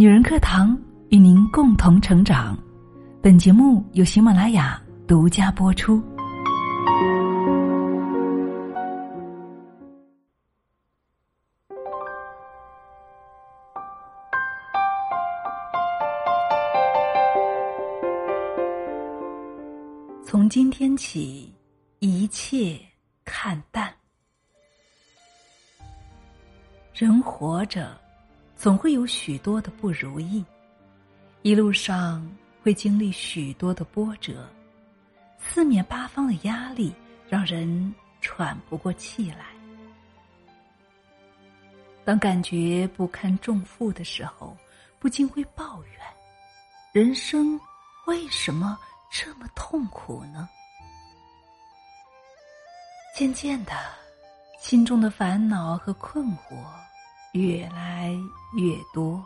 女人课堂与您共同成长。本节目由喜马拉雅独家播出。从今天起，一切看淡。人活着。总会有许多的不如意，一路上会经历许多的波折，四面八方的压力让人喘不过气来。当感觉不堪重负的时候，不禁会抱怨：人生为什么这么痛苦呢？渐渐的，心中的烦恼和困惑。越来越多，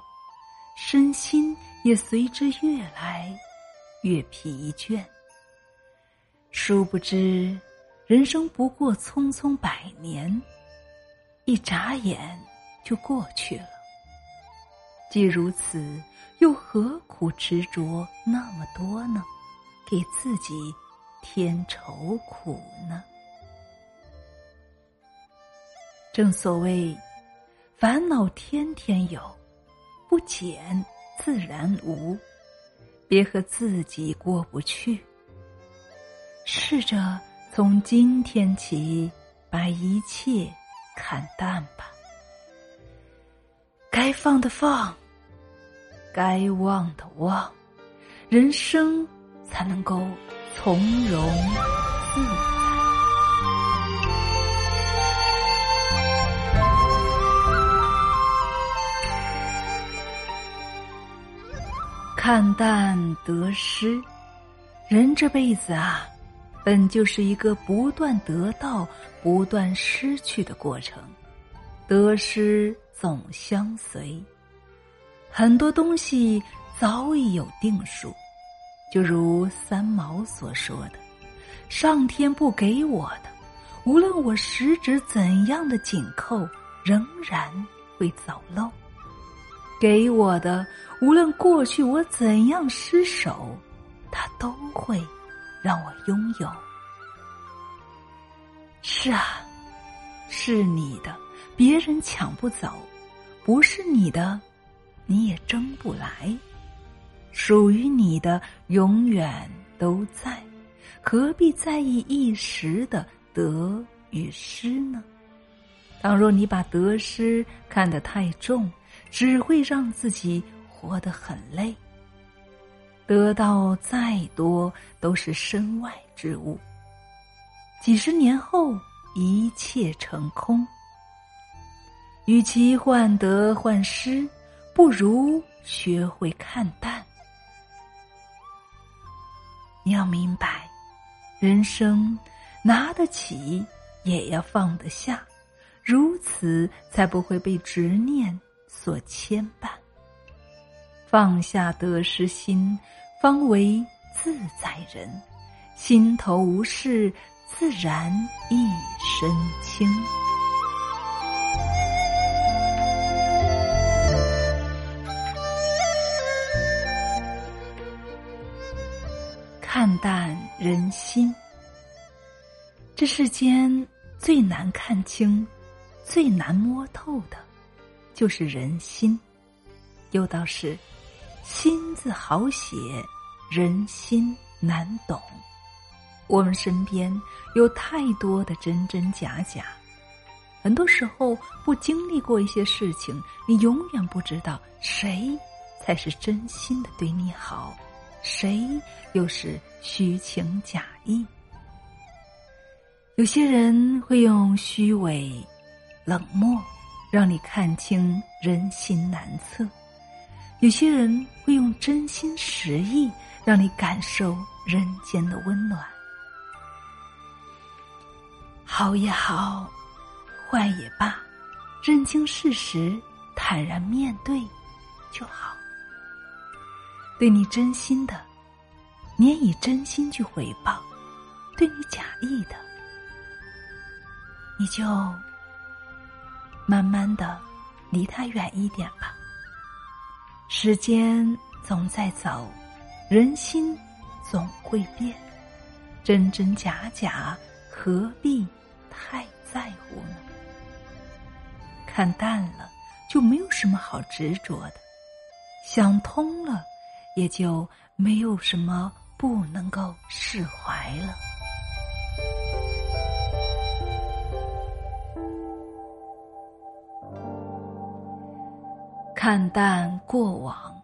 身心也随之越来越疲倦。殊不知，人生不过匆匆百年，一眨眼就过去了。既如此，又何苦执着那么多呢？给自己添愁苦呢？正所谓。烦恼天天有，不减自然无。别和自己过不去。试着从今天起，把一切看淡吧。该放的放，该忘的忘，人生才能够从容自在。看淡得失，人这辈子啊，本就是一个不断得到、不断失去的过程，得失总相随。很多东西早已有定数，就如三毛所说的：“上天不给我的，无论我十指怎样的紧扣，仍然会走漏。”给我的，无论过去我怎样失手，他都会让我拥有。是啊，是你的，别人抢不走；不是你的，你也争不来。属于你的，永远都在，何必在意一时的得与失呢？倘若你把得失看得太重，只会让自己活得很累。得到再多都是身外之物，几十年后一切成空。与其患得患失，不如学会看淡。你要明白，人生拿得起也要放得下，如此才不会被执念。所牵绊，放下得失心，方为自在人。心头无事，自然一身轻。看淡人心，这世间最难看清、最难摸透的。就是人心，有道是：“心字好写，人心难懂。”我们身边有太多的真真假假，很多时候不经历过一些事情，你永远不知道谁才是真心的对你好，谁又是虚情假意。有些人会用虚伪、冷漠。让你看清人心难测，有些人会用真心实意让你感受人间的温暖。好也好，坏也罢，认清事实，坦然面对就好。对你真心的，你也以真心去回报；对你假意的，你就。慢慢的，离他远一点吧。时间总在走，人心总会变，真真假假，何必太在乎呢？看淡了，就没有什么好执着的；想通了，也就没有什么不能够释怀了。看淡过往，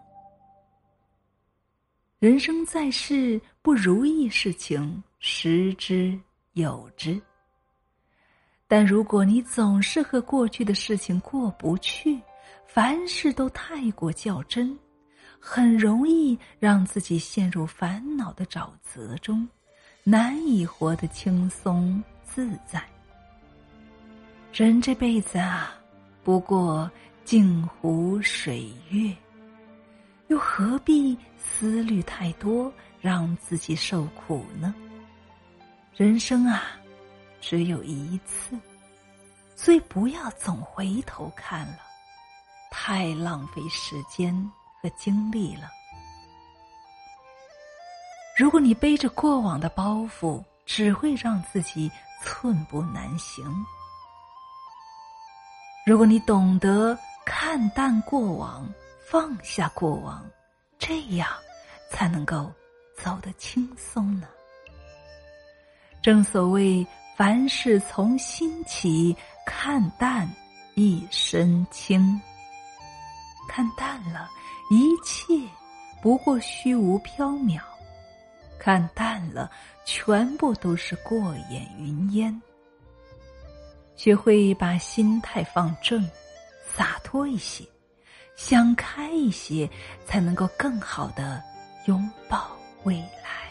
人生在世，不如意事情十之有之。但如果你总是和过去的事情过不去，凡事都太过较真，很容易让自己陷入烦恼的沼泽中，难以活得轻松自在。人这辈子啊，不过。镜湖水月，又何必思虑太多，让自己受苦呢？人生啊，只有一次，所以不要总回头看了，太浪费时间和精力了。如果你背着过往的包袱，只会让自己寸步难行。如果你懂得。看淡过往，放下过往，这样才能够走得轻松呢。正所谓凡事从心起，看淡一身轻。看淡了，一切不过虚无缥缈；看淡了，全部都是过眼云烟。学会把心态放正。洒脱一些，想开一些，才能够更好的拥抱未来。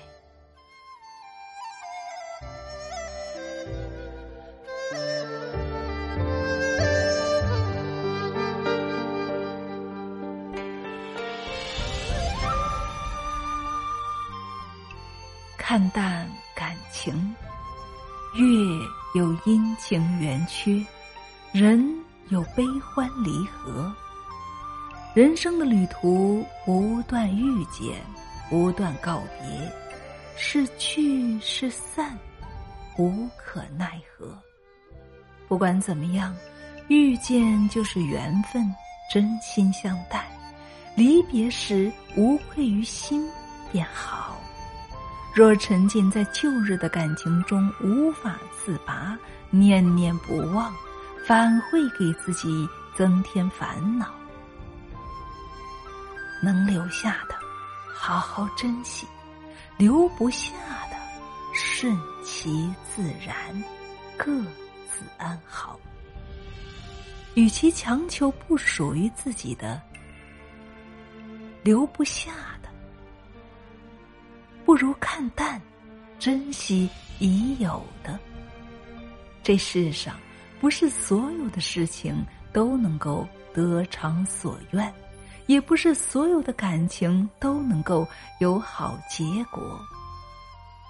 看淡感情，月有阴晴圆缺，人。有悲欢离合，人生的旅途不断遇见，不断告别，是聚是散，无可奈何。不管怎么样，遇见就是缘分，真心相待；离别时无愧于心，便好。若沉浸在旧日的感情中无法自拔，念念不忘。反会给自己增添烦恼。能留下的，好好珍惜；留不下的，顺其自然，各自安好。与其强求不属于自己的，留不下的，不如看淡，珍惜已有的。这世上。不是所有的事情都能够得偿所愿，也不是所有的感情都能够有好结果。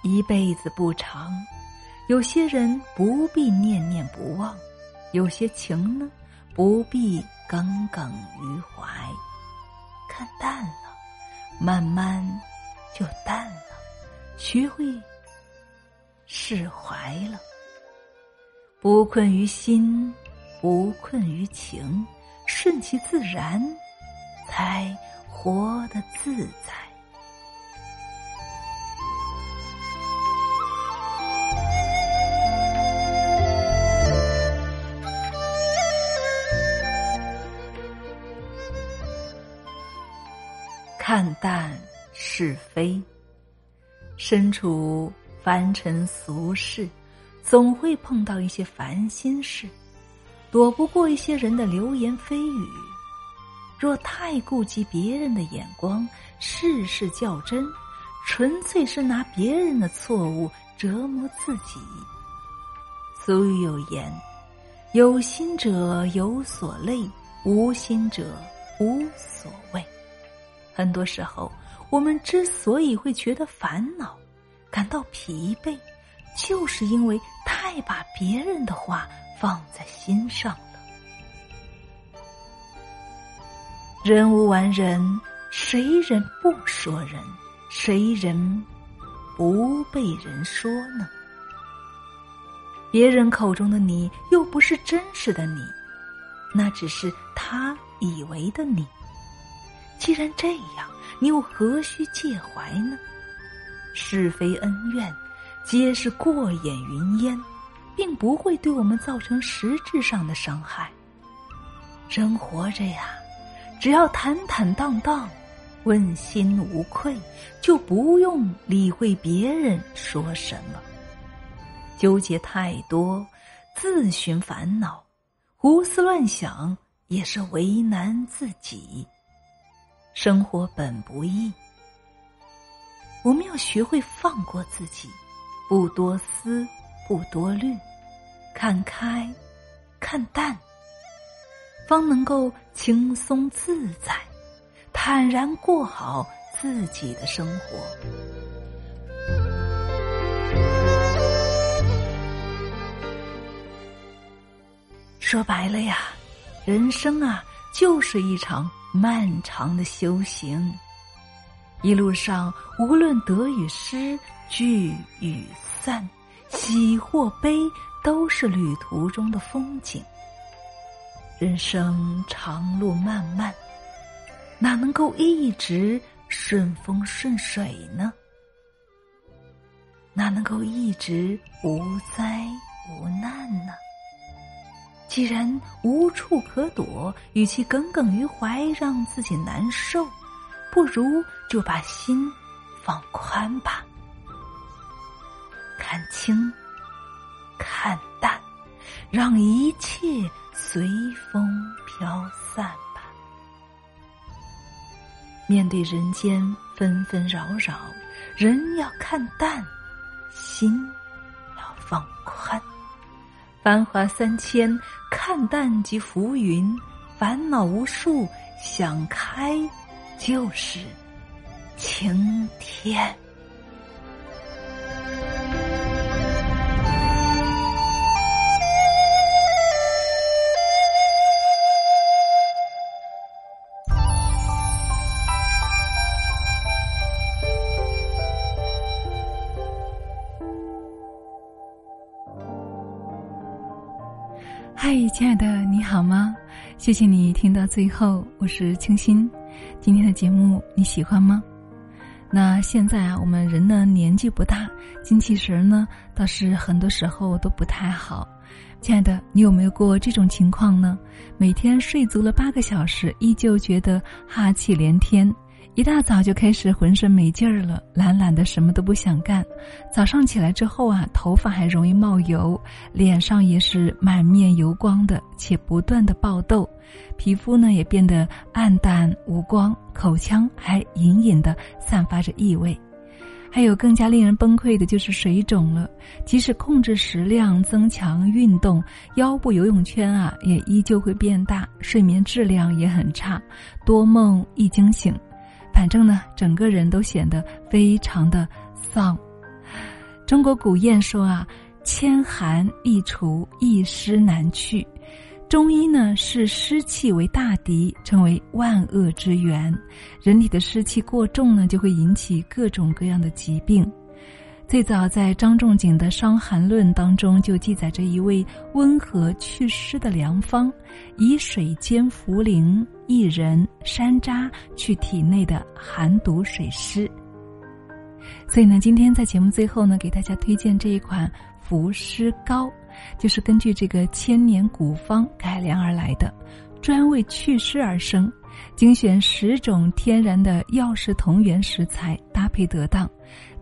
一辈子不长，有些人不必念念不忘，有些情呢不必耿耿于怀。看淡了，慢慢就淡了，学会释怀了。不困于心，不困于情，顺其自然，才活得自在。看淡是非，身处凡尘俗世。总会碰到一些烦心事，躲不过一些人的流言蜚语。若太顾及别人的眼光，事事较真，纯粹是拿别人的错误折磨自己。俗语有言：“有心者有所累，无心者无所谓。”很多时候，我们之所以会觉得烦恼、感到疲惫。就是因为太把别人的话放在心上了。人无完人，谁人不说人？谁人不被人说呢？别人口中的你，又不是真实的你，那只是他以为的你。既然这样，你又何须介怀呢？是非恩怨，皆是过眼云烟，并不会对我们造成实质上的伤害。人活着呀，只要坦坦荡荡，问心无愧，就不用理会别人说什么。纠结太多，自寻烦恼；胡思乱想，也是为难自己。生活本不易，我们要学会放过自己，不多思，不多虑，看开，看淡，方能够轻松自在，坦然过好自己的生活。说白了呀，人生啊，就是一场。漫长的修行，一路上无论得与失、聚与散、喜或悲，都是旅途中的风景。人生长路漫漫，哪能够一直顺风顺水呢？哪能够一直无灾无难呢？既然无处可躲，与其耿耿于怀让自己难受，不如就把心放宽吧，看清，看淡，让一切随风飘散吧。面对人间纷纷扰扰，人要看淡，心要放宽。繁华三千，看淡即浮云；烦恼无数，想开就是晴天。嗨，亲爱的，你好吗？谢谢你听到最后，我是清新。今天的节目你喜欢吗？那现在啊，我们人呢年纪不大，精气神呢倒是很多时候都不太好。亲爱的，你有没有过这种情况呢？每天睡足了八个小时，依旧觉得哈气连天。一大早就开始浑身没劲儿了，懒懒的什么都不想干。早上起来之后啊，头发还容易冒油，脸上也是满面油光的，且不断的爆痘，皮肤呢也变得暗淡无光，口腔还隐隐的散发着异味。还有更加令人崩溃的就是水肿了，即使控制食量、增强运动，腰部游泳圈啊也依旧会变大，睡眠质量也很差，多梦易惊醒。反正呢，整个人都显得非常的丧。中国古谚说啊：“千寒易除，一湿难去。”中医呢视湿气为大敌，称为万恶之源。人体的湿气过重呢，就会引起各种各样的疾病。最早在张仲景的《伤寒论》当中就记载着一味温和祛湿的良方，以水煎茯苓、薏仁、山楂去体内的寒毒水湿。所以呢，今天在节目最后呢，给大家推荐这一款伏湿膏，就是根据这个千年古方改良而来的，专为祛湿而生，精选十种天然的药食同源食材，搭配得当。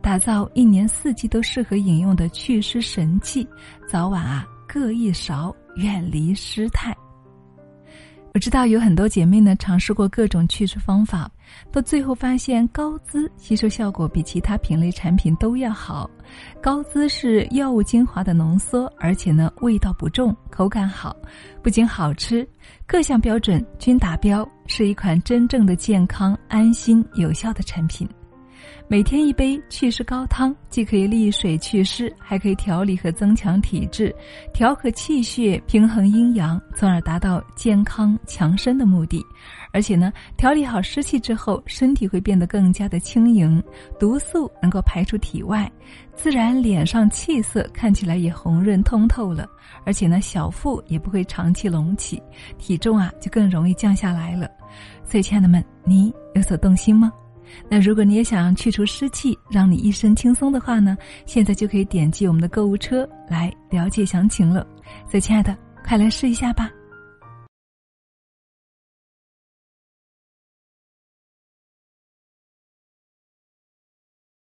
打造一年四季都适合饮用的祛湿神器，早晚啊各一勺，远离湿态。我知道有很多姐妹呢尝试过各种祛湿方法，到最后发现高滋吸收效果比其他品类产品都要好。高滋是药物精华的浓缩，而且呢味道不重，口感好，不仅好吃，各项标准均达标，是一款真正的健康、安心、有效的产品。每天一杯祛湿高汤，既可以利水祛湿，还可以调理和增强体质，调和气血，平衡阴阳，从而达到健康强身的目的。而且呢，调理好湿气之后，身体会变得更加的轻盈，毒素能够排出体外，自然脸上气色看起来也红润通透了。而且呢，小腹也不会长期隆起，体重啊就更容易降下来了。所以，亲爱的们，你有所动心吗？那如果你也想要去除湿气，让你一身轻松的话呢，现在就可以点击我们的购物车来了解详情了。所以，亲爱的，快来试一下吧。